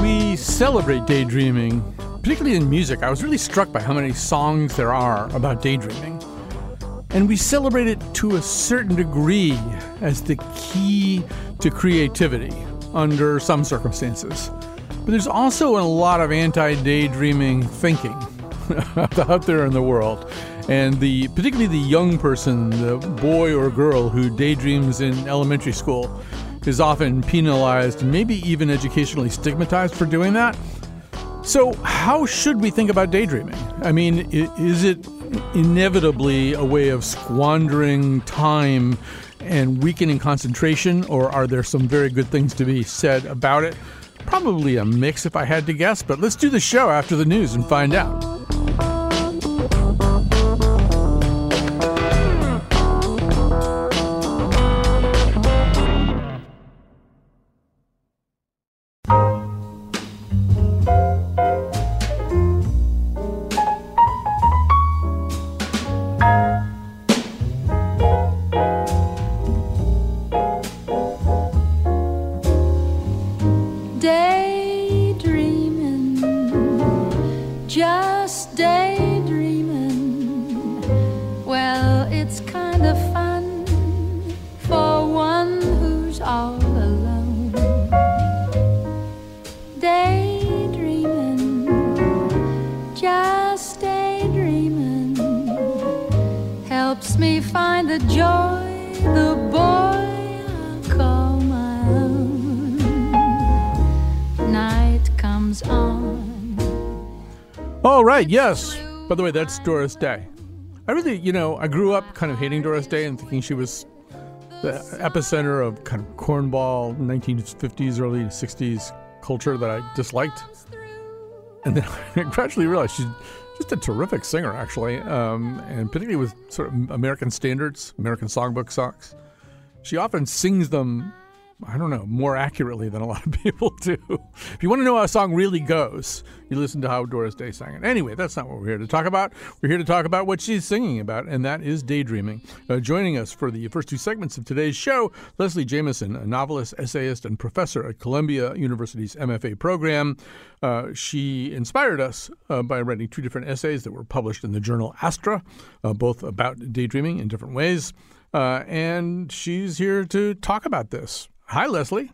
We celebrate daydreaming, particularly in music. I was really struck by how many songs there are about daydreaming. And we celebrate it to a certain degree as the key to creativity under some circumstances. But there's also a lot of anti daydreaming thinking out there in the world. And the particularly the young person, the boy or girl who daydreams in elementary school, is often penalized, maybe even educationally stigmatized for doing that. So, how should we think about daydreaming? I mean, is it inevitably a way of squandering time and weakening concentration, or are there some very good things to be said about it? Probably a mix if I had to guess, but let's do the show after the news and find out. Right, yes. By the way, that's Doris Day. I really, you know, I grew up kind of hating Doris Day and thinking she was the epicenter of kind of cornball 1950s, early 60s culture that I disliked. And then I gradually realized she's just a terrific singer, actually, um, and particularly with sort of American standards, American songbook songs. She often sings them I don't know, more accurately than a lot of people do. If you want to know how a song really goes, you listen to how Doris Day sang it. Anyway, that's not what we're here to talk about. We're here to talk about what she's singing about, and that is daydreaming. Uh, joining us for the first two segments of today's show, Leslie Jamison, a novelist, essayist, and professor at Columbia University's MFA program. Uh, she inspired us uh, by writing two different essays that were published in the journal Astra, uh, both about daydreaming in different ways. Uh, and she's here to talk about this. Hi, Leslie.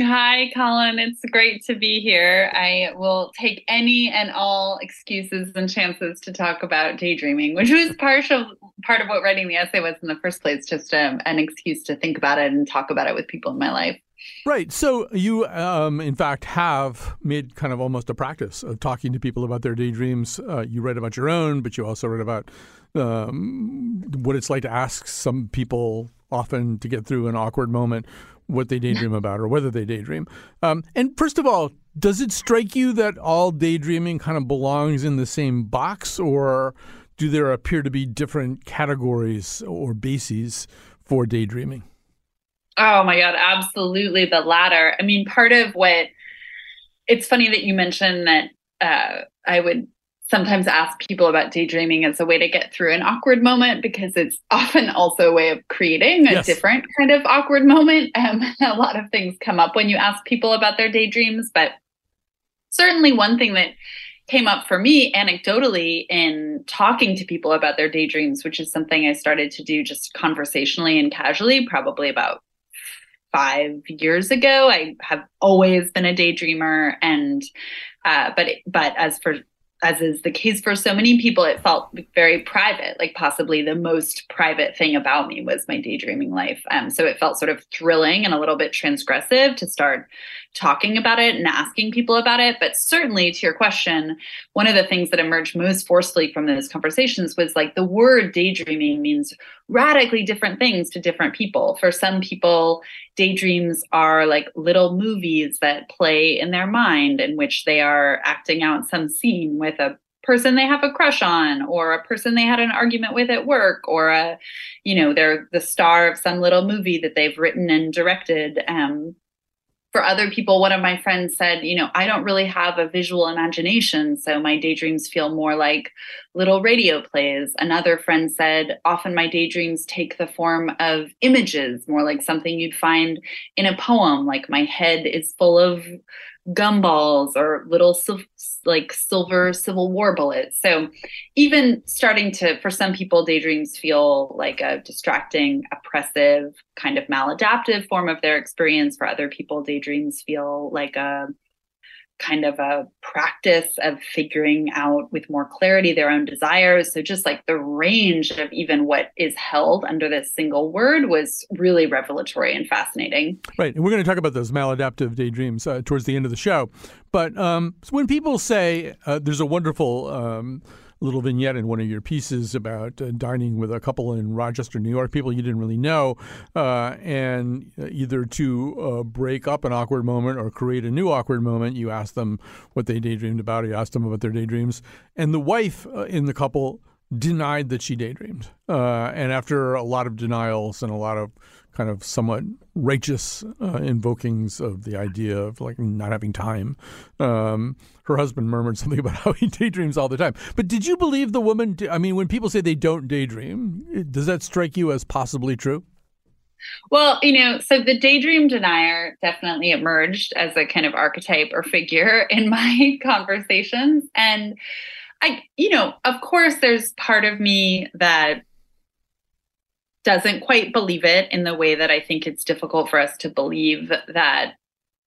Hi, Colin. It's great to be here. I will take any and all excuses and chances to talk about daydreaming, which was part of part of what writing the essay was in the first place, just um, an excuse to think about it and talk about it with people in my life. Right. So you, um, in fact, have made kind of almost a practice of talking to people about their daydreams. Uh, you write about your own, but you also write about um, what it's like to ask some people often to get through an awkward moment what they daydream about or whether they daydream. Um, and first of all, does it strike you that all daydreaming kind of belongs in the same box, or do there appear to be different categories or bases for daydreaming? Oh my God, absolutely the latter. I mean, part of what it's funny that you mentioned that uh, I would sometimes ask people about daydreaming as a way to get through an awkward moment because it's often also a way of creating a yes. different kind of awkward moment. Um, a lot of things come up when you ask people about their daydreams, but certainly one thing that came up for me anecdotally in talking to people about their daydreams, which is something I started to do just conversationally and casually, probably about five years ago. I have always been a daydreamer, and uh, but but as for as is the case for so many people, it felt very private. Like possibly the most private thing about me was my daydreaming life. Um, so it felt sort of thrilling and a little bit transgressive to start talking about it and asking people about it. But certainly, to your question, one of the things that emerged most forcefully from those conversations was like the word daydreaming means radically different things to different people. For some people, daydreams are like little movies that play in their mind in which they are acting out some scene with a person they have a crush on or a person they had an argument with at work or a you know they're the star of some little movie that they've written and directed um for other people, one of my friends said, you know, I don't really have a visual imagination, so my daydreams feel more like little radio plays. Another friend said, often my daydreams take the form of images, more like something you'd find in a poem, like my head is full of gumballs or little like silver Civil War bullets. So even starting to, for some people, daydreams feel like a distracting, oppressive, kind of maladaptive form of their experience. For other people, daydreams feel like a kind of a practice of figuring out with more clarity their own desires. So, just like the range of even what is held under this single word was really revelatory and fascinating. Right. And we're going to talk about those maladaptive daydreams uh, towards the end of the show. But um, when people say uh, there's a wonderful um, little vignette in one of your pieces about uh, dining with a couple in Rochester, New York, people you didn't really know, uh, and either to uh, break up an awkward moment or create a new awkward moment, you asked them what they daydreamed about. You asked them about their daydreams, and the wife uh, in the couple denied that she daydreamed. Uh, and after a lot of denials and a lot of kind of somewhat righteous uh, invokings of the idea of like not having time. Um, her husband murmured something about how he daydreams all the time. But did you believe the woman? I mean, when people say they don't daydream, does that strike you as possibly true? Well, you know, so the daydream denier definitely emerged as a kind of archetype or figure in my conversations. And I, you know, of course, there's part of me that doesn't quite believe it in the way that I think it's difficult for us to believe that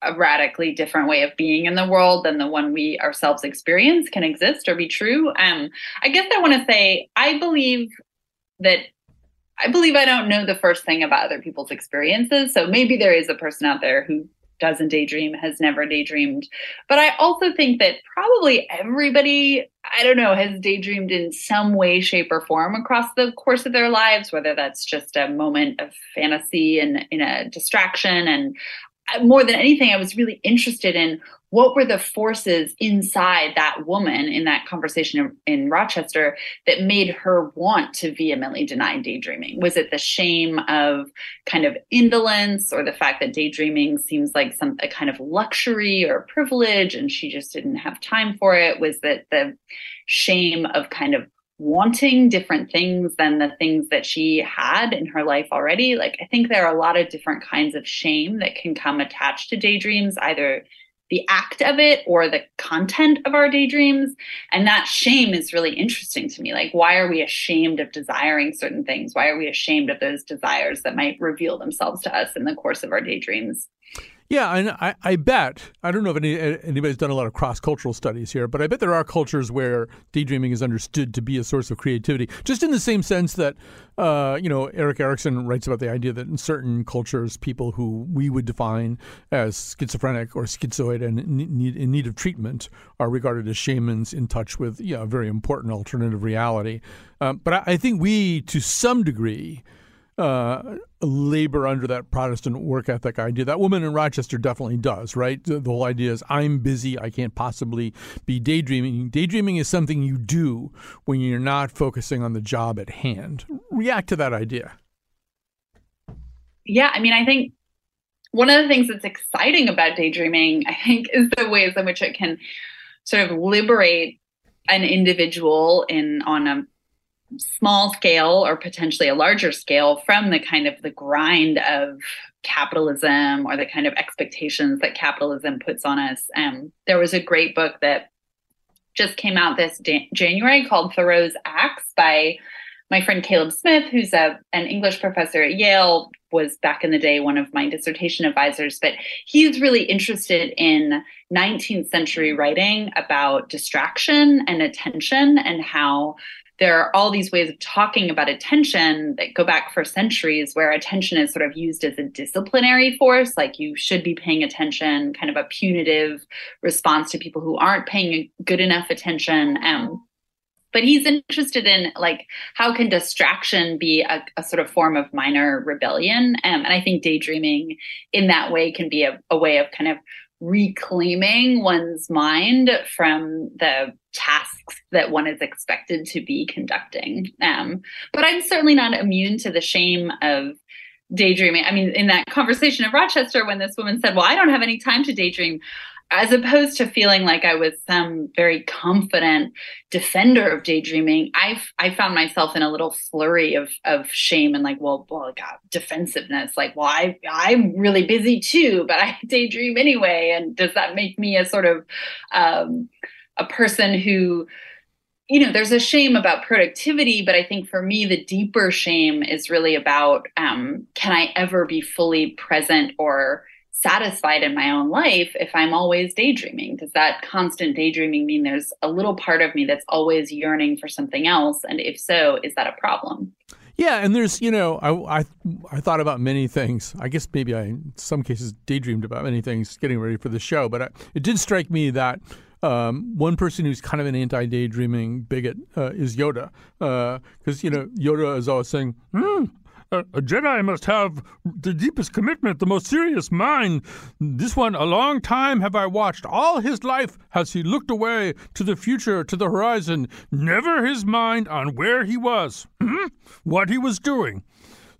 a radically different way of being in the world than the one we ourselves experience can exist or be true. Um, I guess I want to say I believe that I believe I don't know the first thing about other people's experiences. So maybe there is a person out there who doesn't daydream, has never daydreamed. But I also think that probably everybody, I don't know, has daydreamed in some way, shape, or form across the course of their lives, whether that's just a moment of fantasy and in a distraction. And more than anything, I was really interested in what were the forces inside that woman in that conversation in, in, Rochester that made her want to vehemently deny daydreaming? Was it the shame of kind of indolence or the fact that daydreaming seems like some a kind of luxury or privilege and she just didn't have time for it? Was that the shame of kind of wanting different things than the things that she had in her life already? Like I think there are a lot of different kinds of shame that can come attached to daydreams, either the act of it or the content of our daydreams. And that shame is really interesting to me. Like, why are we ashamed of desiring certain things? Why are we ashamed of those desires that might reveal themselves to us in the course of our daydreams? Yeah, and I, I bet I don't know if any, anybody's done a lot of cross cultural studies here, but I bet there are cultures where daydreaming is understood to be a source of creativity, just in the same sense that uh, you know Erik Erikson writes about the idea that in certain cultures, people who we would define as schizophrenic or schizoid and need, in need of treatment are regarded as shamans in touch with a very important alternative reality. Um, but I, I think we, to some degree uh, labor under that Protestant work ethic idea. That woman in Rochester definitely does, right? The, the, whole idea is I'm busy, I can't possibly be daydreaming. Daydreaming is something you do when you're not focusing on the job at hand. React to that idea. Yeah, I mean, I think one of the things that's exciting about daydreaming, I think, is the ways in which it can sort of liberate an individual in on a small scale or potentially a larger scale from the kind of the grind of capitalism or the kind of expectations that capitalism puts on us. Um, there was a great book that just came out this da- January called Thoreau's Axe by my friend Caleb Smith, who's a, an English professor at Yale, was back in the day one of my dissertation advisors, but he's really interested in 19th century writing about distraction and attention and how there are all these ways of talking about attention that go back for centuries where attention is sort of used as a disciplinary force like you should be paying attention kind of a punitive response to people who aren't paying good enough attention um, but he's interested in like how can distraction be a, a sort of form of minor rebellion um, and i think daydreaming in that way can be a, a way of kind of reclaiming one's mind from the tasks that one is expected to be conducting. Um, but I'm certainly not immune to the shame of daydreaming. I mean, in that conversation in Rochester, when this woman said, Well, I don't have any time to daydream, as opposed to feeling like I was some very confident defender of daydreaming, I've I found myself in a little flurry of of shame and like, well, well, God, defensiveness. Like, well, I I'm really busy too, but I daydream anyway. And does that make me a sort of um, a person who you know there's a shame about productivity but i think for me the deeper shame is really about um, can i ever be fully present or satisfied in my own life if i'm always daydreaming does that constant daydreaming mean there's a little part of me that's always yearning for something else and if so is that a problem yeah, and there's you know I, I I thought about many things. I guess maybe I in some cases daydreamed about many things getting ready for the show, but I, it did strike me that um, one person who's kind of an anti daydreaming bigot uh, is Yoda, because uh, you know Yoda is always saying, mm, a, Jedi must have the deepest commitment, the most serious mind. This one, a long time have I watched. All his life has he looked away to the future, to the horizon, never his mind on where he was, hmm, what he was doing.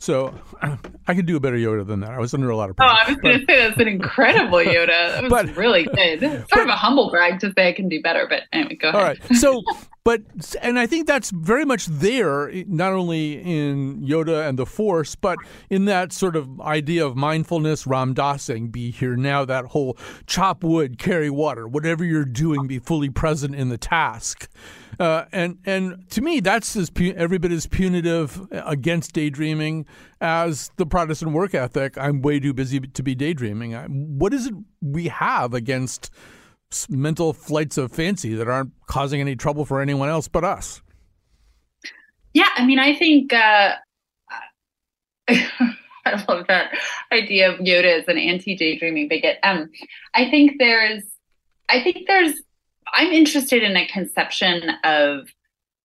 So I could do a better Yoda than that. I was under a lot of pressure. Oh, I was going to say that's an incredible Yoda. That was but, really good. Sort but, of a humble brag to say I can do better, but anyway, go ahead. All right. So, but and I think that's very much there, not only in Yoda and the Force, but in that sort of idea of mindfulness, Ram Dassing, be here now. That whole chop wood, carry water, whatever you're doing, be fully present in the task. Uh, and and to me, that's as pu- every bit as punitive against daydreaming as the Protestant work ethic. I'm way too busy to be daydreaming. I, what is it we have against mental flights of fancy that aren't causing any trouble for anyone else but us? Yeah, I mean, I think uh, I love that idea of Yoda as an anti daydreaming bigot. Um, I think there's, I think there's I'm interested in a conception of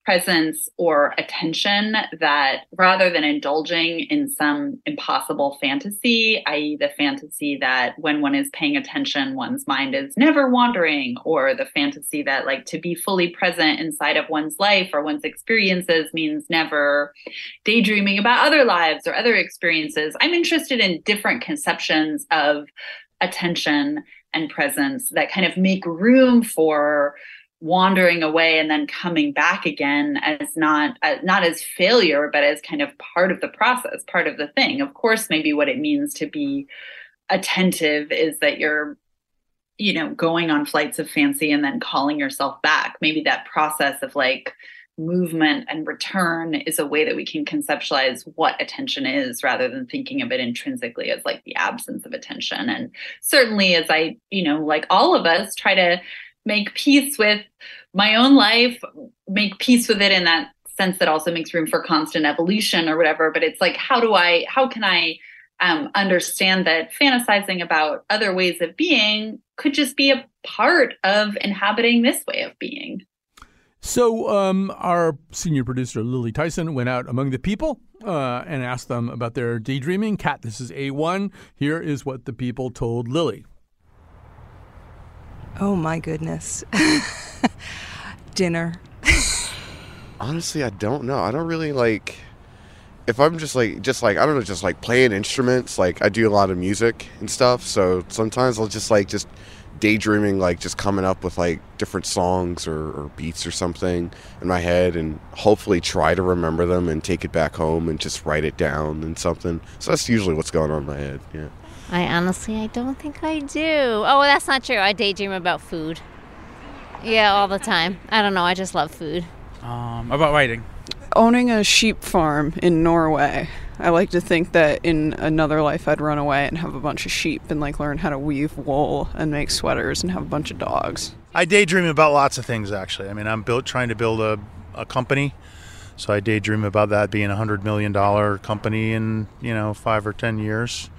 presence or attention that rather than indulging in some impossible fantasy, i.e., the fantasy that when one is paying attention, one's mind is never wandering, or the fantasy that, like, to be fully present inside of one's life or one's experiences means never daydreaming about other lives or other experiences. I'm interested in different conceptions of attention and presence that kind of make room for wandering away and then coming back again as not uh, not as failure but as kind of part of the process part of the thing. Of course maybe what it means to be attentive is that you're you know going on flights of fancy and then calling yourself back. Maybe that process of like movement and return is a way that we can conceptualize what attention is rather than thinking of it intrinsically as like the absence of attention. And certainly as i you know like all of us try to make peace with my own life make peace with it in that sense that also makes room for constant evolution or whatever but it's like how do i how can i um, understand that fantasizing about other ways of being could just be a part of inhabiting this way of being so, um, our senior producer, Lily Tyson, went out among the people uh, and asked them about their daydreaming. Cat, this is A1. Here is what the people told Lily. Oh, my goodness. Dinner. Honestly, I don't know. I don't really like. If I'm just like, just like, I don't know, just like playing instruments, like I do a lot of music and stuff. So sometimes I'll just like, just daydreaming like just coming up with like different songs or, or, beats or something in my head and hopefully try to remember them and take it back home and just write it down and something so that's usually what's going on in my head yeah i honestly i don't think i do oh that's not true i daydream about food yeah all the time i don't know i just love food um about writing owning a sheep farm in norway I like to think that in another life I'd run away and have a bunch of sheep and like learn how to weave wool and make sweaters and have a bunch of dogs. I daydream about lots of things actually. I mean, I'm built trying to build a, a company. So I daydream about that being a hundred million dollar company in, you know, five or ten years.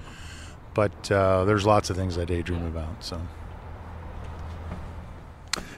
But uh, there's lots of things I daydream about. So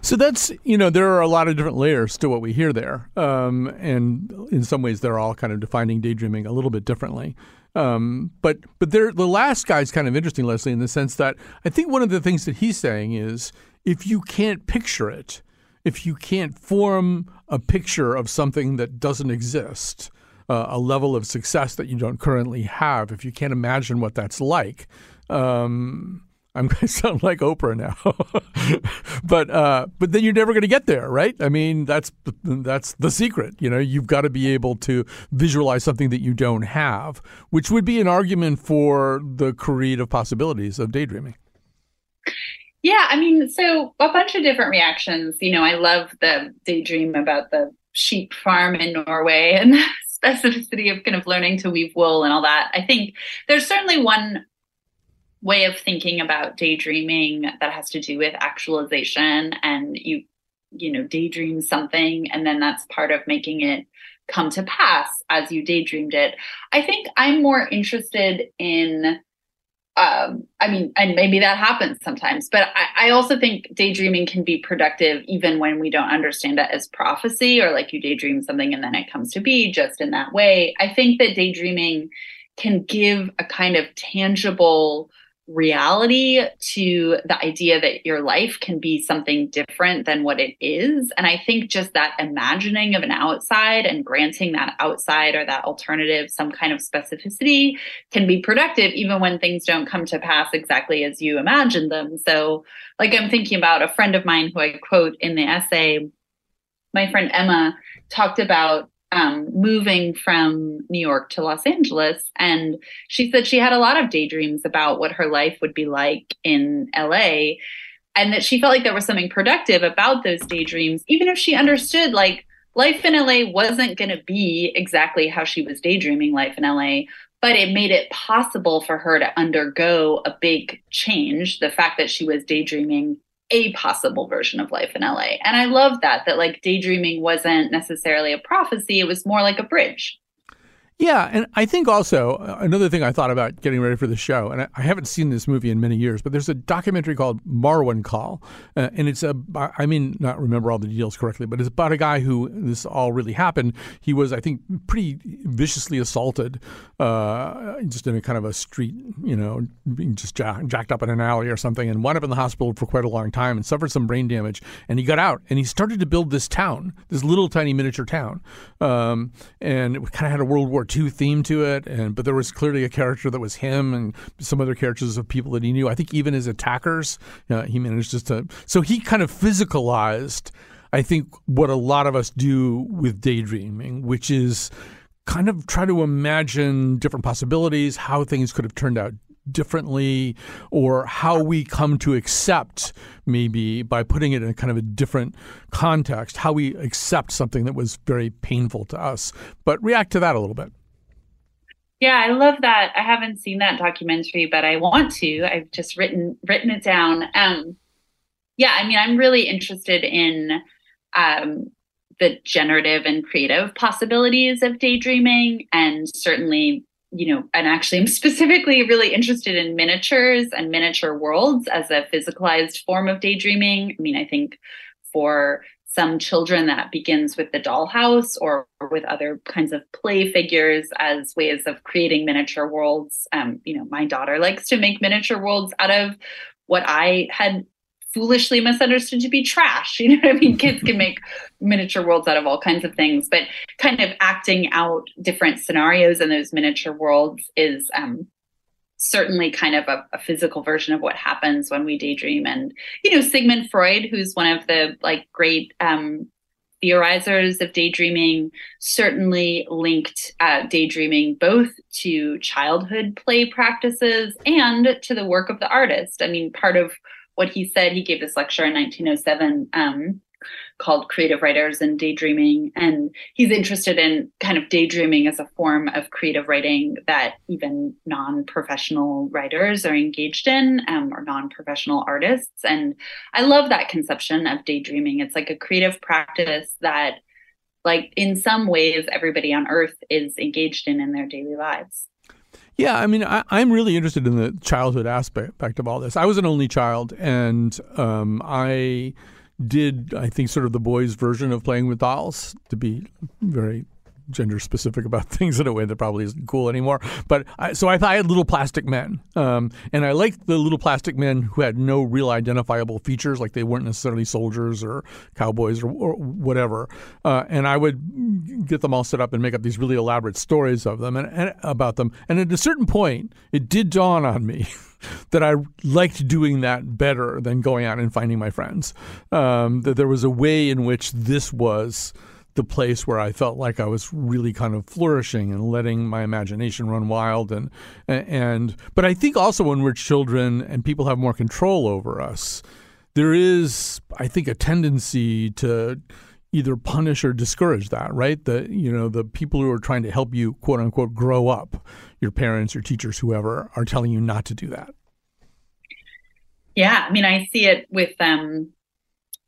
so that's you know there are a lot of different layers to what we hear there, um, and in some ways they're all kind of defining daydreaming a little bit differently. Um, but but there, the last guy's kind of interesting, Leslie, in the sense that I think one of the things that he's saying is if you can't picture it, if you can't form a picture of something that doesn't exist, uh, a level of success that you don't currently have, if you can't imagine what that's like, um, I'm going to sound like Oprah now, but uh, but then you're never going to get there, right? I mean, that's that's the secret. You know, you've got to be able to visualize something that you don't have, which would be an argument for the creative possibilities of daydreaming. Yeah, I mean, so a bunch of different reactions. You know, I love the daydream about the sheep farm in Norway and specificity of kind of learning to weave wool and all that. I think there's certainly one way of thinking about daydreaming that has to do with actualization and you you know daydream something and then that's part of making it come to pass as you daydreamed it i think i'm more interested in um, I mean, and maybe that happens sometimes, but I, I, also think daydreaming can be productive even when we don't understand it as prophecy or like you daydream something and then it comes to be just in that way. I think that daydreaming can give a kind of tangible reality to the idea that your life can be something different than what it is. And I think just that imagining of an outside and granting that outside or that alternative some kind of specificity can be productive even when things don't come to pass exactly as you imagined them. So, like, I'm thinking about a friend of mine who I quote in the essay. My friend Emma talked about um, moving from New York to Los Angeles. And she said she had a lot of daydreams about what her life would be like in LA. And that she felt like there was something productive about those daydreams, even if she understood like life in LA wasn't going to be exactly how she was daydreaming life in LA. But it made it possible for her to undergo a big change. The fact that she was daydreaming a possible version of life in LA. And I love that, that like daydreaming wasn't necessarily a prophecy, it was more like a bridge. Yeah, and I think also uh, another thing I thought about getting ready for the show, and I haven't seen this movie in many years, but there's a documentary called Marwencol, uh, and it's a I mean not remember all the details correctly, but it's about a guy who this all really happened. He was I think pretty viciously assaulted, uh, just in a kind of a street, you know, being just jack, jacked up in an alley or something, and wound up in the hospital for quite a long time and suffered some brain damage. And he got out and he started to build this town, this little tiny miniature town, um, and kind of had a World War II theme to it, and but there was clearly a character that was him and some other characters of people that he knew. I think even his attackers, uh, he managed just to. So he kind of physicalized, I think, what a lot of us do with daydreaming, which is kind of try to imagine different possibilities, how things could have turned out differently or how we come to accept maybe by putting it in a kind of a different context how we accept something that was very painful to us but react to that a little bit yeah i love that. I haven't seen that documentary but i want to. I've just written written it down. Um yeah i mean i'm really interested in um the generative and creative possibilities of daydreaming and certainly you know, and actually I'm specifically really interested in miniatures and miniature worlds as a physicalized form of daydreaming. I mean, I think for some children that begins with the dollhouse or, with other kinds of play figures as ways of creating miniature worlds. Um, you know, my daughter likes to make miniature worlds out of what I had foolishly misunderstood to be trash. You know what I mean? Kids can make miniature worlds out of all kinds of things, but kind of acting out different scenarios in those miniature worlds is um, certainly kind of a, a, physical version of what happens when we daydream. And you know, Sigmund Freud, who's one of the like great um, theorizers of daydreaming, certainly linked uh, daydreaming both to childhood play practices and to the work of the artist. I mean, part of what he said. He gave this lecture in 1907 um, called Creative Writers and Daydreaming. And he's interested in kind of daydreaming as a form of creative writing that even non professional writers are engaged in um, or non professional artists. And I love that conception of daydreaming. It's like a creative practice that, like, in some ways, everybody on earth is engaged in in their daily lives. Yeah, I mean, I, am really interested in the childhood aspect of all this. I was an only child, and um, I did, I think, sort of the boys' version of playing with dolls, to be very gender specific about things in a way that probably isn't cool anymore. But I, so I I had little plastic men, um, and I liked the little plastic men who had no real identifiable features, like they weren't necessarily soldiers or cowboys or, or whatever. Uh, and I would get them all set up and make up these really elaborate stories of them and, and about them. And at a certain point, it did dawn on me. that I liked doing that better than going out and finding my friends. Um, that there was a way in which this was the place where I felt like I was really kind of flourishing and letting my imagination run wild and and but I think also when we're children and people have more control over us, there is I think a tendency to either punish or discourage that, right? The you know the people who are trying to help you quote unquote grow up, your parents, your teachers, whoever, are telling you not to do that. Yeah, I mean, I see it with um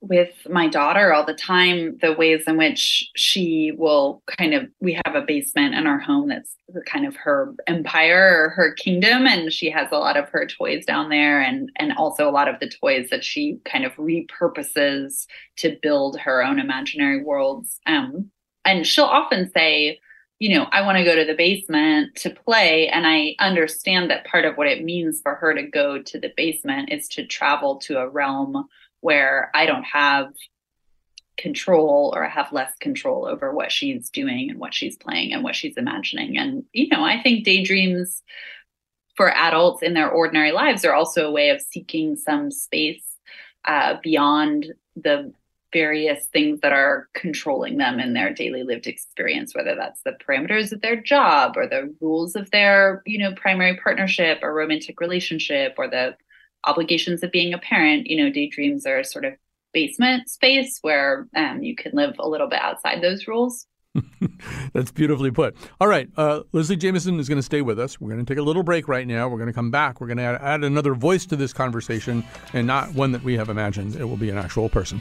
with my daughter all the time the ways in which she will kind of we have a basement in our home that's kind of her empire or her kingdom and she has a lot of her toys down there and and also a lot of the toys that she kind of repurposes to build her own imaginary worlds um and she'll often say you know i want to go to the basement to play and i understand that part of what it means for her to go to the basement is to travel to a realm where I don't have control or I have less control over what she's doing and what she's playing and what she's imagining. And, you know, I think daydreams for adults in their ordinary lives are also a way of seeking some space uh, beyond the various things that are controlling them in their daily lived experience whether that's the parameters of their job or the rules of their you know primary partnership or romantic relationship or the obligations of being a parent, you know, daydreams are sort of basement space where um, you can live a little bit outside those rules. That's beautifully put. All right. Uh, Leslie Jamison is going to stay with us. We're going to take a little break right now. We're going to come back. We're going to add, add another voice to this conversation and not one that we have imagined. It will be an actual person.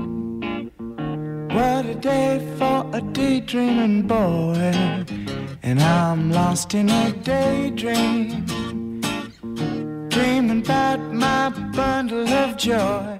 What a day for a daydreaming boy. And I'm lost in a daydream. Dreaming about my bundle of joy.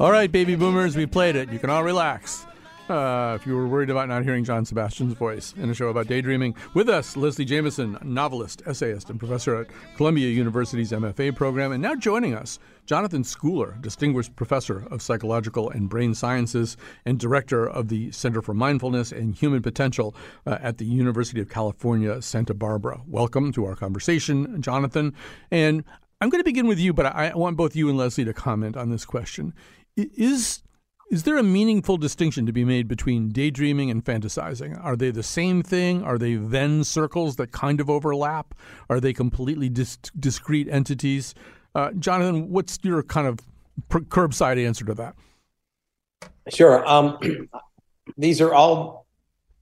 All right, baby boomers, we played it. You can all relax. Uh, if you were worried about not hearing John Sebastian's voice in a show about daydreaming, with us, Leslie Jamison, novelist, essayist, and professor at Columbia University's MFA program, and now joining us, Jonathan Schooler, distinguished professor of psychological and brain sciences and director of the Center for Mindfulness and Human Potential uh, at the University of California, Santa Barbara. Welcome to our conversation, Jonathan. And I'm going to begin with you, but I want both you and Leslie to comment on this question. Is is there a meaningful distinction to be made between daydreaming and fantasizing? Are they the same thing? Are they Venn circles that kind of overlap? Are they completely dis- discrete entities? Uh, Jonathan, what's your kind of per- curbside answer to that? Sure. Um, these are all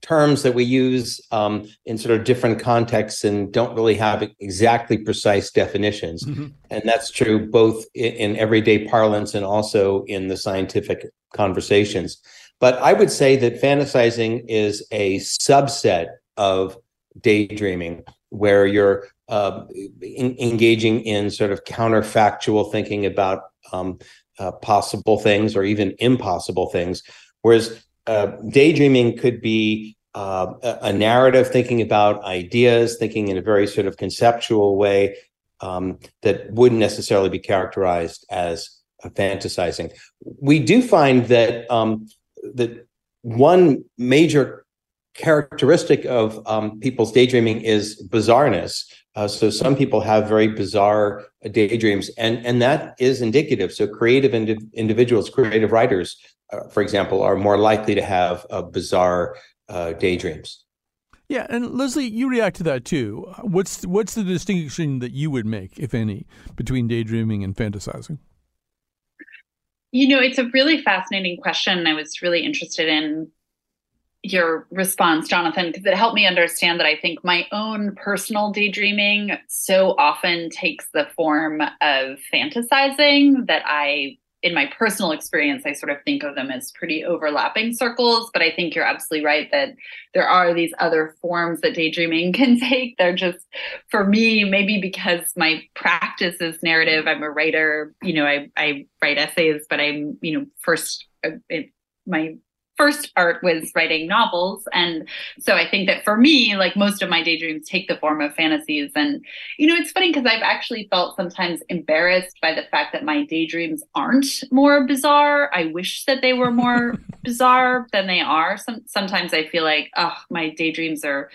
terms that we use um, in sort of different contexts and don't really have exactly precise definitions. Mm-hmm. And that's true both in, in, everyday parlance and also in the scientific conversations. But I would say that fantasizing is a subset of daydreaming, where you're uh, in, engaging in sort of counterfactual thinking about um, uh, possible things or even impossible things. Whereas uh, daydreaming could be uh, a, narrative, thinking about ideas, thinking in a very sort of conceptual way um, that wouldn't necessarily be characterized as fantasizing. We do find that um, that one major characteristic of um, people's daydreaming is bizarreness. Uh, so some people have very bizarre daydreams, and and that is indicative. So creative indi- individuals, creative writers, uh, for example, are more likely to have uh, bizarre daydreams. Yeah, and Leslie, you react to that too. What's what's the distinction that you would make, if any, between daydreaming and fantasizing? You know, it's a really fascinating question. I was really interested in your response, Jonathan, because it helped me understand that I think my own personal daydreaming so often takes the form of fantasizing that I, in my personal experience, I sort of think of them as pretty overlapping circles. But I think you're absolutely right that there are these other forms that daydreaming can take. They're just, for me, maybe because my practice is narrative, I'm a writer, you know, I, I write essays, but I'm, you know, first, uh, my first art was writing novels. And so i think that for me like most of my daydreams take the form of fantasies. And you know it's funny because i've actually felt sometimes embarrassed by the fact that my daydreams aren't more bizarre. I wish that they were more bizarre than they are. Some, sometimes i feel like oh my daydreams are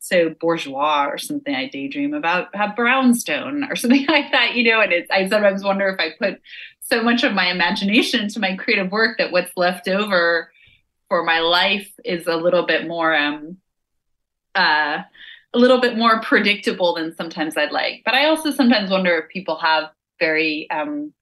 so bourgeois or something I daydream about have brownstone or something like that, you know, and it's, I sometimes wonder if I put so much of my imagination into my creative work that what's left over for my life is a little bit more um uh a little bit more predictable than sometimes I'd like. But I also sometimes wonder if people have very um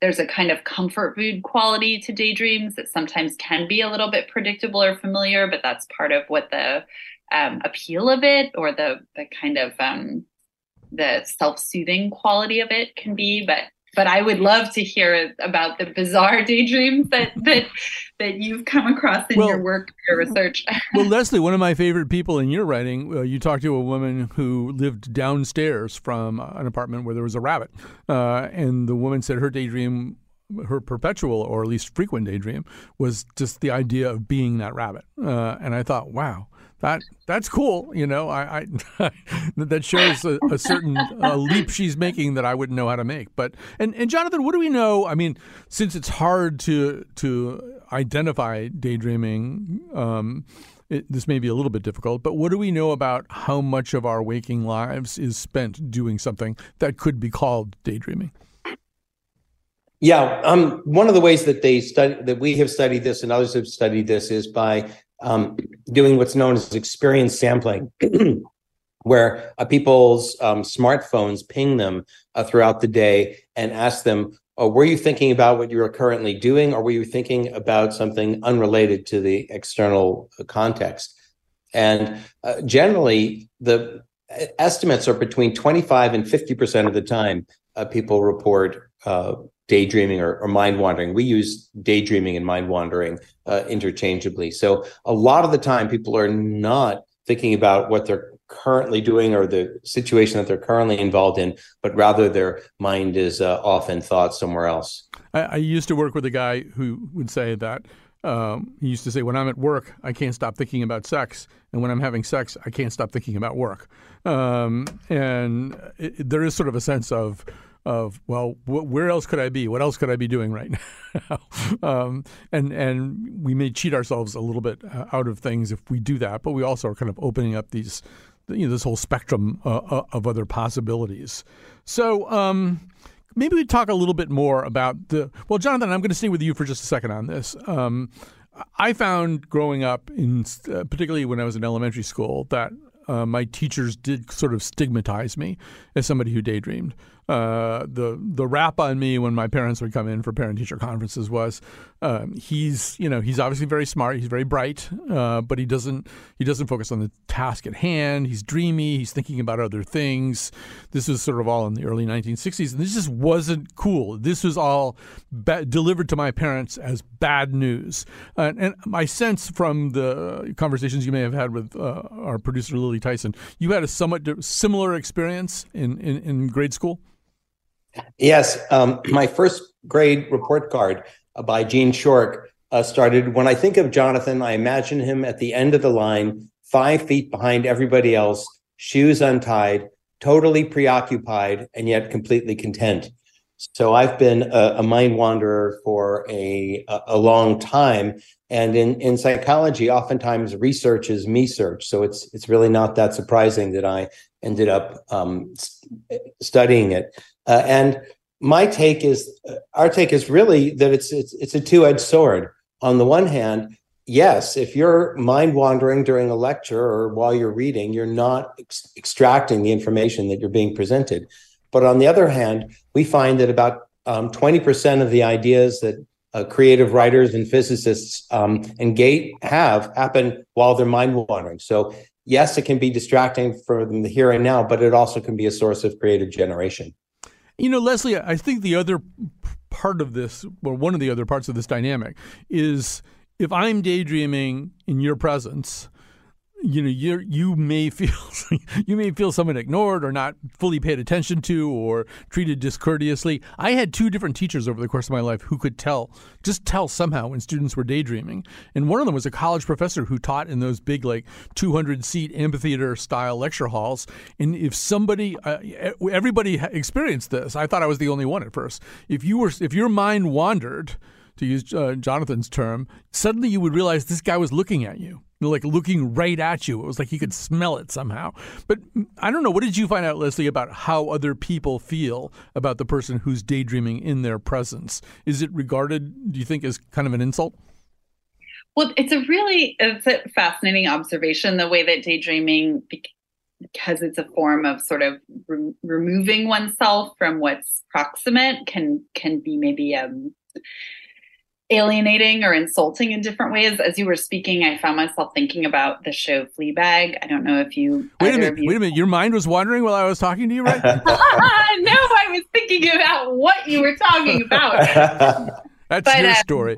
there's a kind of comfort food quality to daydreams that sometimes can be a little bit predictable or familiar, but that's part of what the um, appeal of it or the the kind of um, the self-soothing quality of it can be. But but I would love to hear about the bizarre daydreams that that that you've come across in well, your work, your research. well, Leslie, one of my favorite people in your writing, uh, you talked to a woman who lived downstairs from an apartment where there was a rabbit, uh, and the woman said her daydream her perpetual or at least frequent daydream was just the idea of being that rabbit. Uh, and I thought, wow, that that's cool. You know, I, I that shows a, a certain leap she's making that I wouldn't know how to make. But and and Jonathan, what do we know? I mean, since it's hard to to identify daydreaming. Um, it, this may be a little bit difficult, but what do we know about how much of our waking lives is spent doing something that could be called daydreaming? Yeah, um, one of the ways that they study that we have studied this and others have studied this is by um, doing what's known as experience sampling, where uh, people's um, smartphones ping them uh, throughout the day and ask them, oh, were you thinking about what you were currently doing, or were you thinking about something unrelated to the external uh, context? And uh, generally, the uh, estimates are between 25 and 50% of the time uh, people report daydreaming or, or, mind wandering. We use daydreaming and mind wandering uh, interchangeably. So a lot of the time, people are not thinking about what they're currently doing or the situation that they're currently involved in, but rather their mind is uh, often thought somewhere else. I, I, used to work with a guy who would say that. Um, he used to say, "When I'm at work, I can't stop thinking about sex, and when I'm having sex, I can't stop thinking about work." Um, and it, there is sort of a sense of of well, wh- where else could I be? What else could I be doing right now? um, and and we may cheat ourselves a little bit uh, out of things if we do that, but we also are kind of opening up these you know this whole spectrum uh, uh of other possibilities. So. Um, maybe we talk a little bit more about the. Well, Jonathan, I'm going to stay with you for just a second on this. Um, I found growing up, in uh, particularly when I was in elementary school, that uh, my teachers did sort of stigmatize me as somebody who daydreamed. Uh, the the rap on me when my parents would come in for parent teacher conferences was um, he's you know he's obviously very smart he's very bright uh, but he doesn't he doesn't focus on the task at hand. He's dreamy he's thinking about other things. This was sort of all in the early 1960s and this just wasn't cool. This was all ba- delivered to my parents as bad news. And my sense from the conversations you may have had with uh, our producer Lily Tyson you had a somewhat similar experience in, in, in grade school Yes, um, my first grade report card uh, by Gene Shork uh, started when I think of Jonathan. I imagine him at the end of the line, five feet behind everybody else, shoes untied, totally preoccupied, and yet completely content. So I've been a, a mind wanderer for a, a long time, and in in psychology, oftentimes research is me search. So it's it's really not that surprising that I ended up um, studying it. Uh, and my take is, uh, our take is really that it's it's it's a two edged sword. On the one hand, yes, if you're mind wandering during a lecture or while you're reading, you're not ex- extracting the information that you're being presented. But on the other hand, we find that about um, 20% of the ideas that uh, creative writers and physicists um, and Gate have happen while they're mind wandering. So yes, it can be distracting for them the here and now, but it also can be a source of creative generation. You know, Leslie, I think the other part of this, or one of the other parts of this dynamic, is if I'm daydreaming in your presence, you know you you may feel you may feel someone ignored or not fully paid attention to or treated discourteously. I had two different teachers over the course of my life who could tell just tell somehow when students were daydreaming. And one of them was a college professor who taught in those big like 200 seat amphitheater style lecture halls. And if somebody uh, everybody experienced this. I thought I was the only one at first. If you were if your mind wandered to use uh, Jonathan's term, suddenly you would realize this guy was looking at you like looking right at you. It was like he could smell it somehow. But I don't know. What did you find out, Leslie, about how other people feel about the person who's daydreaming in their presence? Is it regarded, do you think, as kind of an insult? Well, it's a really it's a fascinating observation the way that daydreaming because it's a form of sort of re- removing oneself from what's proximate can can be maybe um alienating or insulting in different ways. As you were speaking, I found myself thinking about the show Fleabag. I don't know if you. Wait a minute. You... Wait a minute. Your mind was wandering while I was talking to you, right? no, I was thinking about what you were talking about. That's but, your uh, story.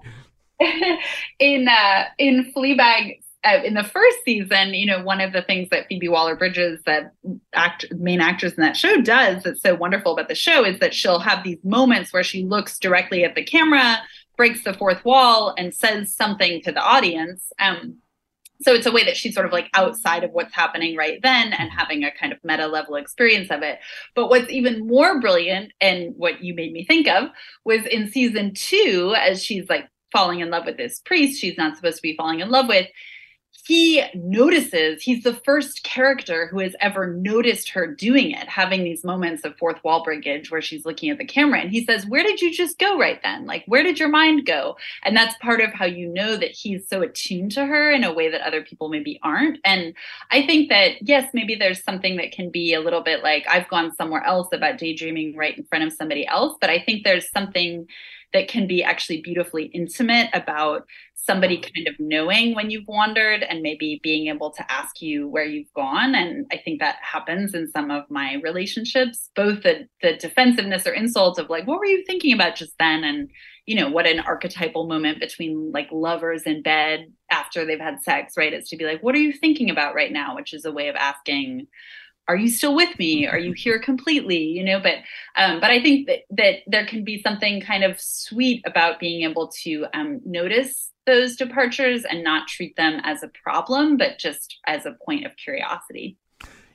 in uh, in Fleabag, uh, in the first season, you know, one of the things that Phoebe Waller Bridges, that act, main actress in that show, does that's so wonderful about the show is that she'll have these moments where she looks directly at the camera breaks the fourth wall and says something to the audience. Um, so it's a way that she's sort of like outside of what's happening right then and having a kind of meta level experience of it. But what's even more brilliant and what you made me think of was in season two, as she's like falling in love with this priest she's not supposed to be falling in love with he notices he's the first character who has ever noticed her doing it having these moments of fourth wall breakage where she's looking at the camera and he says where did you just go right then? Like where did your mind go? And that's part of how you know that he's so attuned to her in a way that other people maybe aren't. And i think that yes maybe there's something that can be a little bit like i've gone somewhere else about daydreaming right in front of somebody else but i think there's something that can be actually beautifully intimate about somebody kind of knowing when you've wandered and maybe being able to ask you where you've gone. And i think that happens in some of my relationships both the the defensiveness or insult of like what were you thinking about just then? And you know what an archetypal moment between like lovers in bed after they've had sex right? It's to be like what are you thinking about right now? Which is a way of asking are you still with me are you here completely you know but um, but i think that that there can be something kind of sweet about being able to um, notice those departures and not treat them as a problem, but just as a point of curiosity.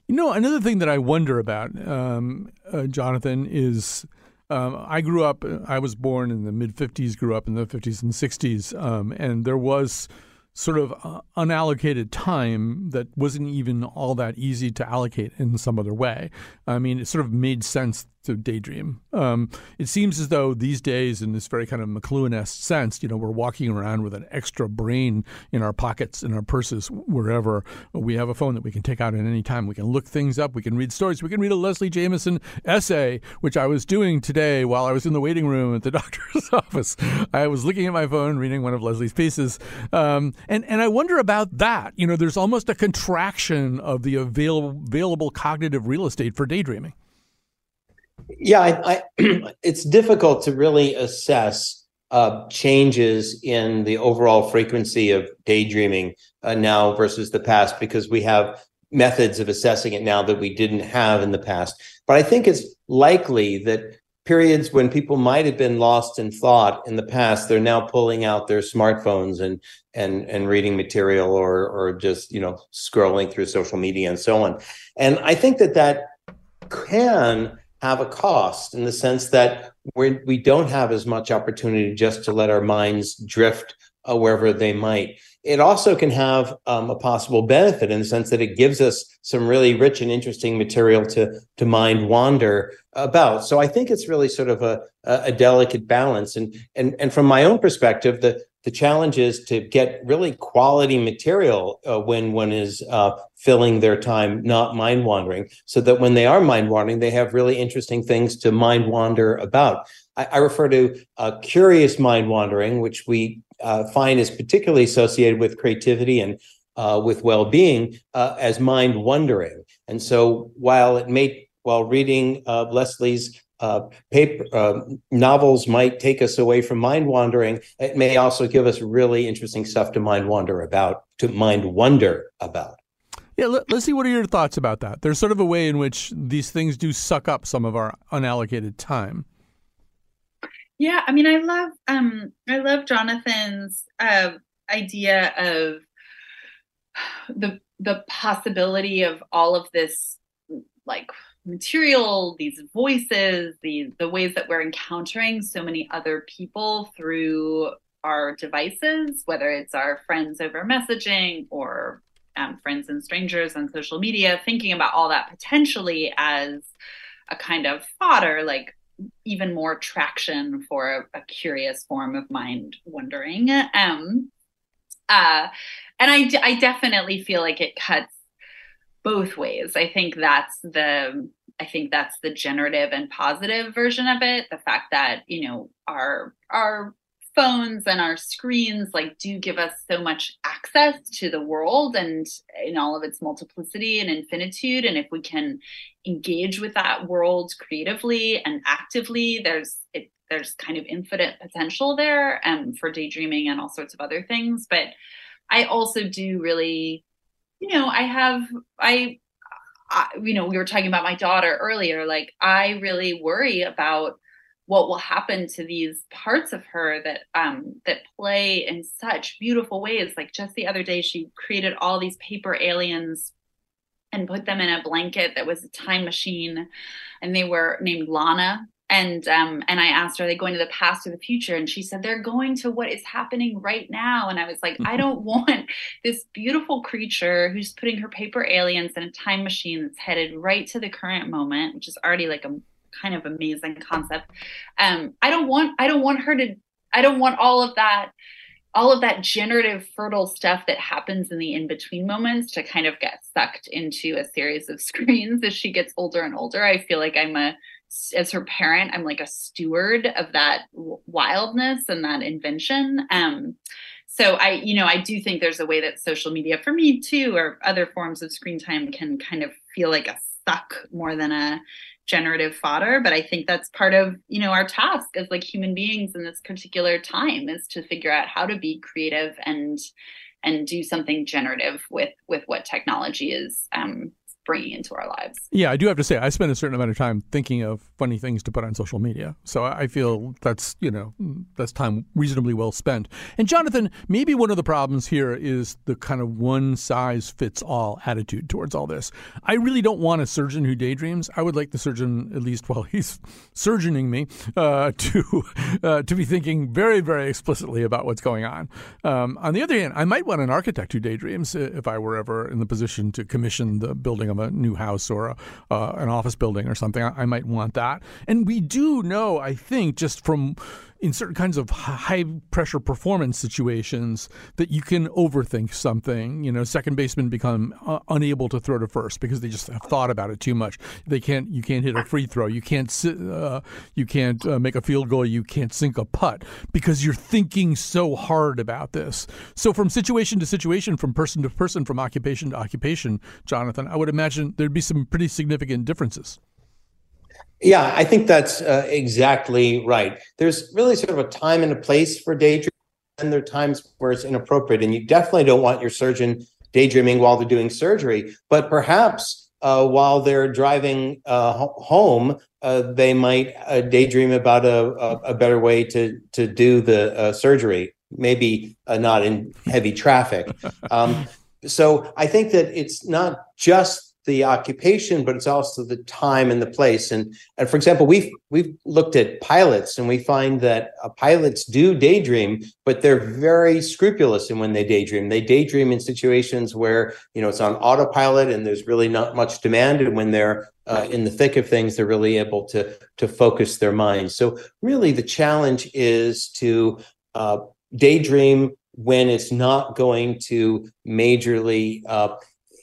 You know, another thing that I wonder about, um, uh, Jonathan, is um, I grew up, I was born in the mid 50s, grew up in the 50s and 60s, um, and there was sort of uh, unallocated time that wasn't even all that easy to allocate in some other way. I mean, it sort of made sense to daydream. Um, it seems as though these days, in this very kind of McLuhan-esque sense, you know, we're walking around with an extra brain in our pockets, in our purses, wherever. We have a phone that we can take out at any time. We can look things up. We can read stories. We can read a Leslie Jamison essay, which I was doing today while I was in the waiting room at the doctor's office. I was looking at my phone, reading one of Leslie's pieces, um, and and I wonder about that. You know, there's almost a contraction of the available available cognitive real estate for daydreaming. Yeah, I, I, it's difficult to really assess uh, changes in the overall frequency of daydreaming uh, now versus the past because we have methods of assessing it now that we didn't have in the past. But I think it's likely that periods when people might have been lost in thought in the past, they're now pulling out their smartphones and and and reading material or or just you know scrolling through social media and so on. And I think that that can have a cost in the sense that we we don't have as much opportunity just to let our minds drift uh, wherever they might. It also can have um, a possible benefit in the sense that it gives us some really rich and interesting material to to mind wander about. So I think it's really sort of a a delicate balance. And and and from my own perspective, the the challenge is to get really quality material uh, when one is uh, filling their time not mind wandering so that when they are mind wandering they have really interesting things to mind wander about. I, I refer to uh, curious mind wandering which we uh, find is particularly associated with creativity and uh, with well-being uh, as mind wandering. And so while it may while reading leslie's uh, paper uh, novels might take us away from mind wandering. It may also give us really interesting stuff to mind wander about, to mind wonder about. Yeah, Leslie. What are your thoughts about that? There's sort of a way in which these things do suck up some of our unallocated time. Yeah, I mean, I love, um, I love Jonathan's uh, idea of the the possibility of all of this, like material, these voices, the the ways that we're encountering so many other people through our devices, whether it's our friends over messaging or um, friends and strangers on social media, thinking about all that potentially as a kind of fodder, like even more traction for a, a curious form of mind wondering. Um, uh, and I, I definitely feel like it cuts both ways. I think that's the I think that's the generative and positive version of it. The fact that, you know, our our phones and our screens like do give us so much access to the world and in all of its multiplicity and infinitude and if we can engage with that world creatively and actively there's it, there's kind of infinite potential there um, for daydreaming and all sorts of other things but i also do really you know i have i I, you know, we were talking about my daughter earlier. Like, I really worry about what will happen to these parts of her that um that play in such beautiful ways. Like just the other day, she created all these paper aliens and put them in a blanket that was a time machine, and they were named Lana and um and i asked are they going to the past or the future? And she said they're going to what is happening right now. And i was like i don't want this beautiful creature who's putting her paper aliens in a time machine that's headed right to the current moment which is already like a kind of amazing concept. Um i don't want i don't want her to i don't want all of that all of that generative fertile stuff that happens in the in between moments to kind of get sucked into a series of screens as she gets older and older. I feel like i'm a as her parent i'm like a steward of that wildness and that invention um so i you know i do think there's a way that social media for me too or other forms of screen time can kind of feel like a suck more than a generative fodder but i think that's part of you know our task as like human beings in this particular time is to figure out how to be creative and and do something generative with with what technology is um bringing into our lives. Yeah, I do have to say, I spend a certain amount of time thinking of funny things to put on social media. So I feel that's, you know, that's time reasonably well spent. And Jonathan, maybe one of the problems here is the kind of one size fits all attitude towards all this. I really don't want a surgeon who daydreams. I would like the surgeon, at least while he's surgeoning me, uh, to uh, to be thinking very, very explicitly about what's going on. Um, on the other hand, I might want an architect who daydreams if I were ever in the position to commission the building of a new house or a, uh, an office building or something. I, I might want that. And we do know, I think, just from in certain kinds of high pressure performance situations that you can overthink something. You know, second basemen become uh, unable to throw to first because they just have thought about it too much. They can't. You can't hit a free throw. You can't. Uh, you can't uh, make a field goal. You can't sink a putt because you're thinking so hard about this. So from situation to situation, from person to person, from occupation to occupation, Jonathan, I would imagine there'd be some pretty significant differences. Yeah, I think that's uh, exactly right. There's really sort of a time and a place for daydreaming, and there are times where it's inappropriate. And you definitely don't want your surgeon daydreaming while they're doing surgery, but perhaps uh, while they're driving uh, home, uh, they might uh, daydream about a, a, a, better way to to do the uh, surgery. Maybe not in heavy traffic. Um, so I think that it's not just the occupation, but it's also the time and the place. And and for example, we've we've looked at pilots, and we find that uh, pilots do daydream, but they're very scrupulous in when they daydream. They daydream in situations where you know it's on autopilot and there's really not much demand, and when they're uh, in the thick of things, they're really able to to focus their minds. So really, the challenge is to uh, daydream when it's not going to majorly uh,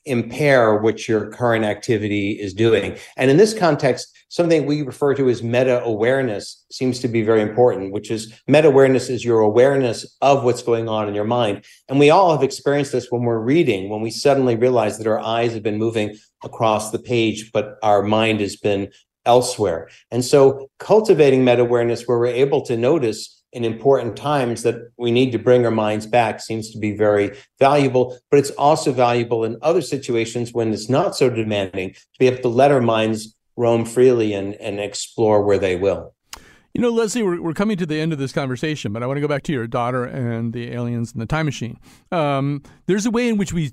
impair what your current activity is doing. And in this context, something we refer to as meta awareness seems to be very important, which is meta awareness is your awareness of what's going on in your mind. And we all have experienced this when we're reading, when we suddenly realize that our eyes have been moving across the page, but our mind has been elsewhere. And so cultivating meta awareness where we're able to notice in important times that we need to bring our minds back seems to be very valuable, but it's also valuable in other situations when it's not so demanding to be able to let our minds roam freely and, and explore where they will. You know, Leslie, we're, we're coming to the end of this conversation, but I want to go back to your daughter and the aliens and the time machine. Um, there's a way in which we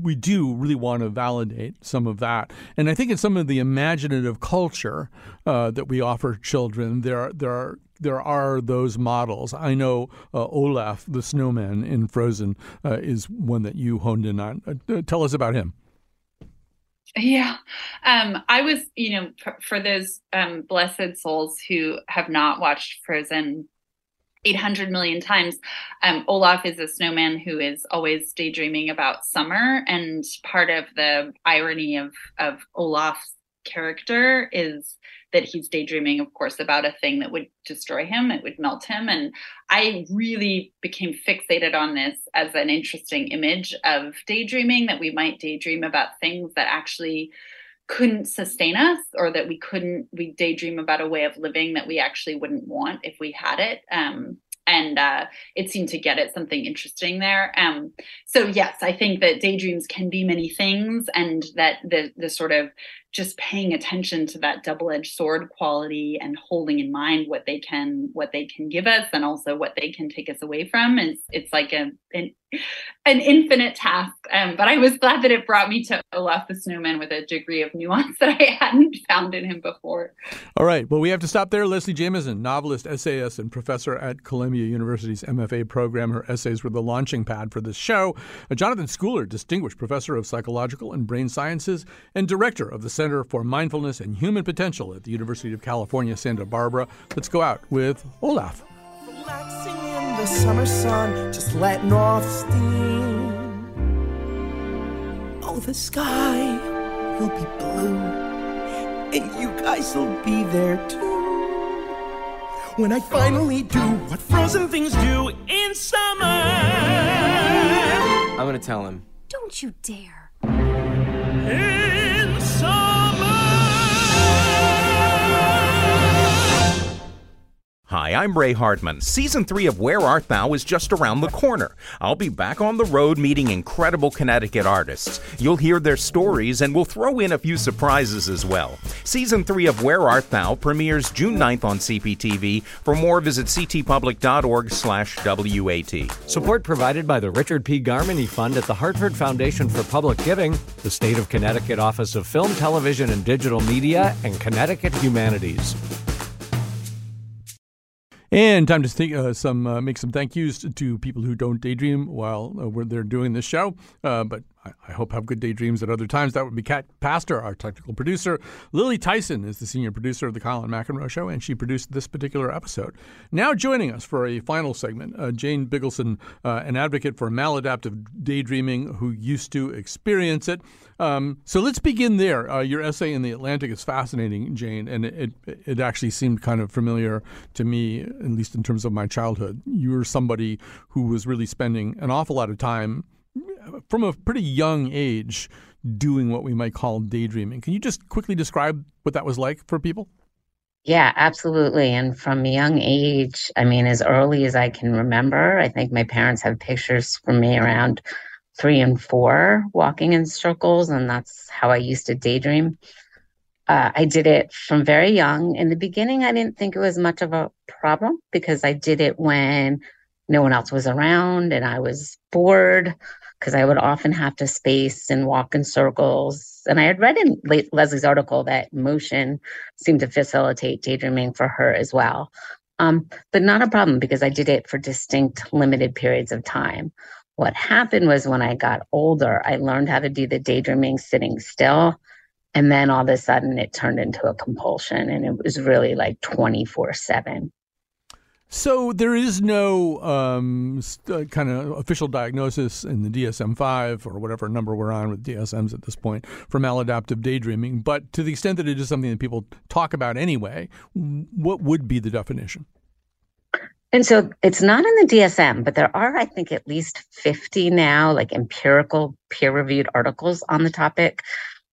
we do really want to validate some of that, and I think in some of the imaginative culture uh, that we offer children, there are, there are there are those models. I know uh, Olaf, the snowman in Frozen, uh, is one that you honed in on. Uh, tell us about him. Yeah. Um, I was, you know, for, for those um, blessed souls who have not watched Frozen 800 million times, um, Olaf is a snowman who is always daydreaming about summer. And part of the irony of, of Olaf's character is that he's daydreaming, of course, about a thing that would destroy him, it would melt him. And I really became fixated on this as an interesting image of daydreaming that we might daydream about things that actually couldn't sustain us or that we couldn't we daydream about a way of living that we actually wouldn't want if we had it um, and uh, it seemed to get at something interesting there. Um, so yes, I think that daydreams can be many things, and that the the sort of just paying attention to that double-edged sword quality and holding in mind what they can what they can give us and also what they can take us away from is it's like a an, an infinite task. Um, but i was glad that it brought me to olaf the snowman with a degree of nuance that i hadn't found in him before. All right. Well we have to stop there. Leslie jamison novelist essayist and professor at columbia university's mfa program. Her essays were the launching pad for this show. Uh, jonathan schooler distinguished professor of psychological and brain sciences and director of the Center for Mindfulness and Human Potential at the University of California, Santa Barbara. Let's go out with Olaf. Relaxing in the summer sun, just letting off steam. Oh, the sky will be blue, and you guys will be there too. When I finally do what frozen things do in summer. I'm gonna tell him. Don't you dare. In Hi, I'm Ray Hartman. Season 3 of Where Art Thou is just around the corner. I'll be back on the road meeting incredible Connecticut artists. You'll hear their stories and we'll throw in a few surprises as well. Season 3 of Where Art Thou premieres June 9th on CPTV. For more, visit ctpublic.org/wat. Support provided by the Richard P. Garmany Fund at the Hartford Foundation for Public Giving, the State of Connecticut Office of Film, Television, and Digital Media, and Connecticut Humanities. And time to think, uh, some uh, make some thank yous to people who don't daydream while uh, they're doing this show. Uh, but I, hope have good daydreams at other times. That would be Cat Pastor, our technical producer. Lily Tyson is the senior producer of the Colin McEnroe Show, and she produced this particular episode. Now joining us for a final segment, uh, Jayne Bigelsen, uh, an advocate for maladaptive daydreaming who used to experience it. Um, so let's begin there. Uh, your essay in the Atlantic is fascinating, Jayne, and it, it, it actually seemed kind of familiar to me, at least in terms of my childhood. You were somebody who was really spending an awful lot of time from a pretty young age doing what we might call daydreaming. Can you just quickly describe what that was like for people? Yeah, absolutely. And from a young age, I mean, as early as I can remember, I think my parents have pictures from me around three and four walking in circles, and that's how I used to daydream. Uh, I did it from very young. In the beginning, I didn't think it was much of a problem because I did it when no one else was around and I was bored because I would often have to space and walk in circles. And I had read in Leslie's article that motion seemed to facilitate daydreaming for her as well. Um, but not a problem because I did it for distinct, limited periods of time. What happened was when I got older, I learned how to do the daydreaming sitting still. And then all of a sudden it turned into a compulsion and it was really like 24 7. So there is no um, st- kind of official diagnosis in the DSM-5 or whatever number we're on with DSMs at this point for maladaptive daydreaming. But to the extent that it is something that people talk about anyway, what would be the definition? And so it's not in the DSM, but there are, I think, at least 50 now, like empirical peer reviewed articles on the topic.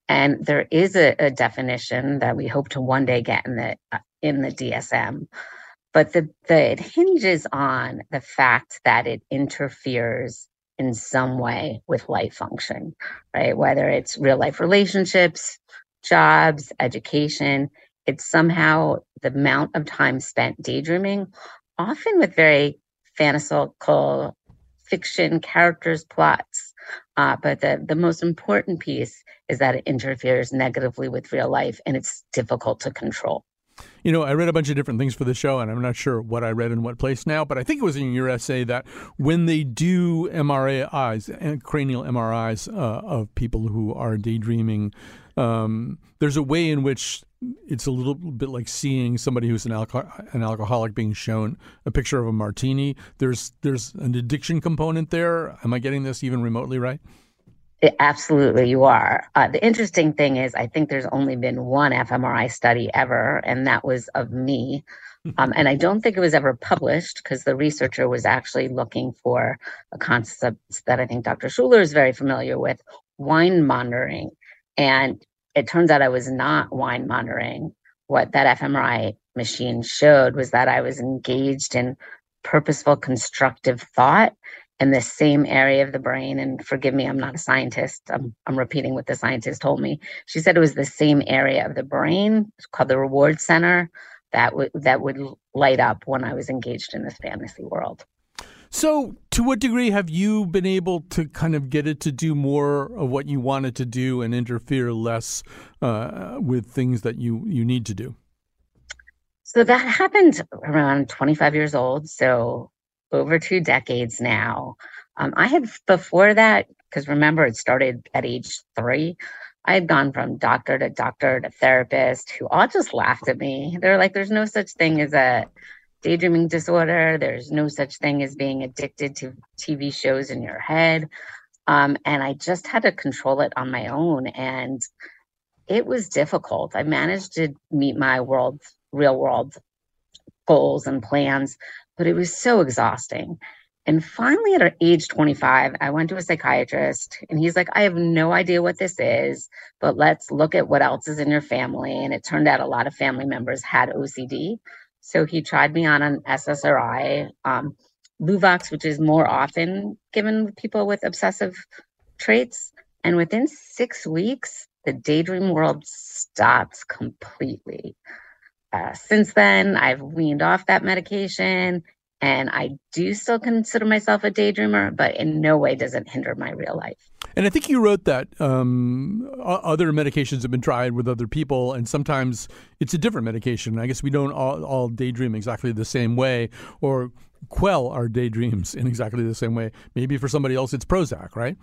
And there is a, a, definition that we hope to one day get in the, uh, in the DSM. But the, the, it hinges on the fact that it interferes in some way with life function, right? Whether it's real life relationships, jobs, education, it's somehow the amount of time spent daydreaming often with very fanciful fiction characters, plots. Uh, but the, the most important piece is that it interferes negatively with real life and it's difficult to control. You know, I read a bunch of different things for the show, and I'm not sure what I read in what place now, but I think it was in your essay that when they do MRIs, cranial MRIs uh, of people who are daydreaming, um, there's a way in which it's a little bit like seeing somebody who's an, alco- an alcoholic being shown a picture of a martini. There's there's an addiction component there. Am I getting this even remotely right? It, absolutely, you are. Uh, the interesting thing is, I think there's only been one fMRI study ever, and that was of me. Um, and I don't think it was ever published because the researcher was actually looking for a concept that I think Dr. Schooler is very familiar with mind wandering. And it turns out I was not mind wandering. What that fMRI machine showed was that I was engaged in purposeful constructive thought in the same area of the brain. And forgive me, I'm not a scientist. I'm, I'm repeating what the scientist told me. She said it was the same area of the brain it's called the reward center that would that would light up when I was engaged in this fantasy world. So, to what degree have you been able to kind of get it to do more of what you wanted to do and interfere less uh, with things that you, you need to do? So, that happened around 25 years old. So, over two decades now. Um, I had before that, because remember, it started at age three. I had gone from doctor to doctor to therapist who all just laughed at me. They're like, there's no such thing as a daydreaming disorder. There's no such thing as being addicted to TV shows in your head. Um, and I just had to control it on my own. And it was difficult. I managed to meet my world, real world goals and plans, but it was so exhausting. And finally, at age 25, I went to a psychiatrist and he's like, I have no idea what this is, but let's look at what else is in your family. And it turned out a lot of family members had OCD. So he tried me on an SSRI, um, Luvox, which is more often given people with obsessive traits. And within six weeks, the daydream world stopped completely. Uh, since then, I've weaned off that medication and I do still consider myself a daydreamer, but in no way does it hinder my real life. And I think you wrote that um, other medications have been tried with other people, and sometimes it's a different medication. I guess we don't all, all daydream exactly the same way or quell our daydreams in exactly the same way. Maybe for somebody else, it's Prozac, right?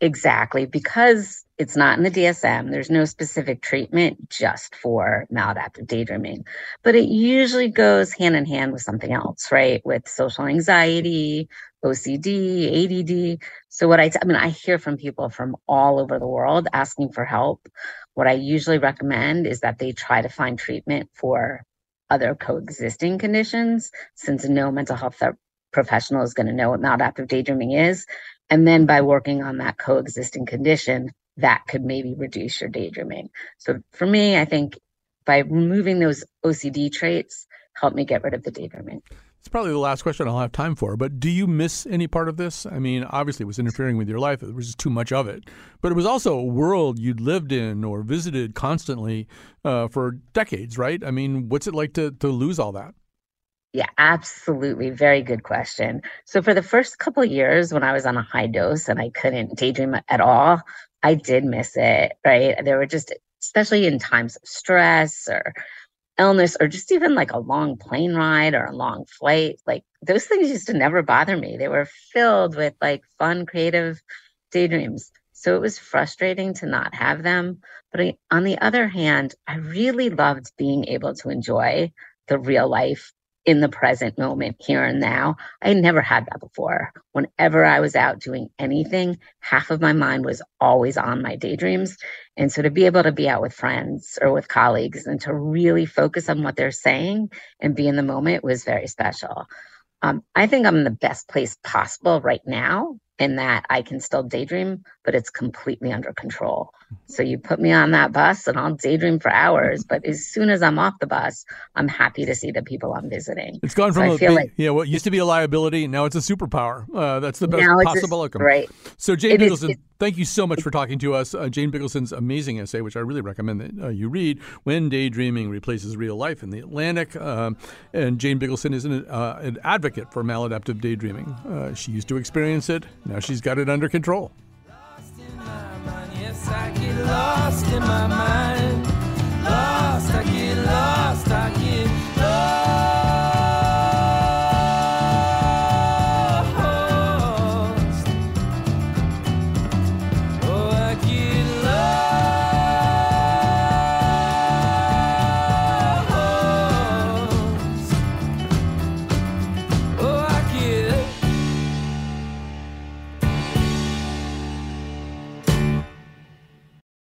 Exactly. Because it's not in the DSM, there's no specific treatment just for maladaptive daydreaming. But it usually goes hand in hand with something else, right? With social anxiety, OCD, ADD. So, what I, t- I mean, I hear from people from all over the world asking for help. What I usually recommend is that they try to find treatment for other coexisting conditions, since no mental health professional is going to know what maladaptive daydreaming is. And then by working on that coexisting condition, that could maybe reduce your daydreaming. So for me, I think by removing those OCD traits, help me get rid of the daydreaming. It's probably the last question I'll have time for, but do you miss any part of this? I mean, obviously it was interfering with your life. There was just too much of it. But it was also a world you'd lived in or visited constantly uh, for decades, right? I mean, what's it like to, to lose all that? Yeah, absolutely. Very good question. So for the first couple years when I was on a high dose and I couldn't daydream at all, I did miss it, right? There were just especially in times of stress or illness or just even like a long plane ride or a long flight, like those things used to never bother me. They were filled with like fun, creative daydreams. So it was frustrating to not have them. But on the other hand, I really loved being able to enjoy the real life in the present moment, here and now. I never had that before. Whenever I was out doing anything, half of my mind was always on my daydreams. And so to be able to be out with friends or with colleagues and to really focus on what they're saying and be in the moment was very special. Um, I think I'm in the best place possible right now in that I can still daydream, but it's completely under control. So you put me on that bus and I'll daydream for hours. But as soon as I'm off the bus, I'm happy to see the people I'm visiting. It's gone from so a, like, you know, what used to be a liability, now it's a superpower. Uh, that's the best possible outcome. Right. So Jay it is, Thank you so much for talking to us. Uh, Jayne Bigelsen's amazing essay, which I really recommend that uh, you read, When Daydreaming Replaces Real Life in the Atlantic. Um, and Jayne Bigelsen is an, uh, an advocate for maladaptive daydreaming. Uh, she used to experience it, now she's got it under control. Lost,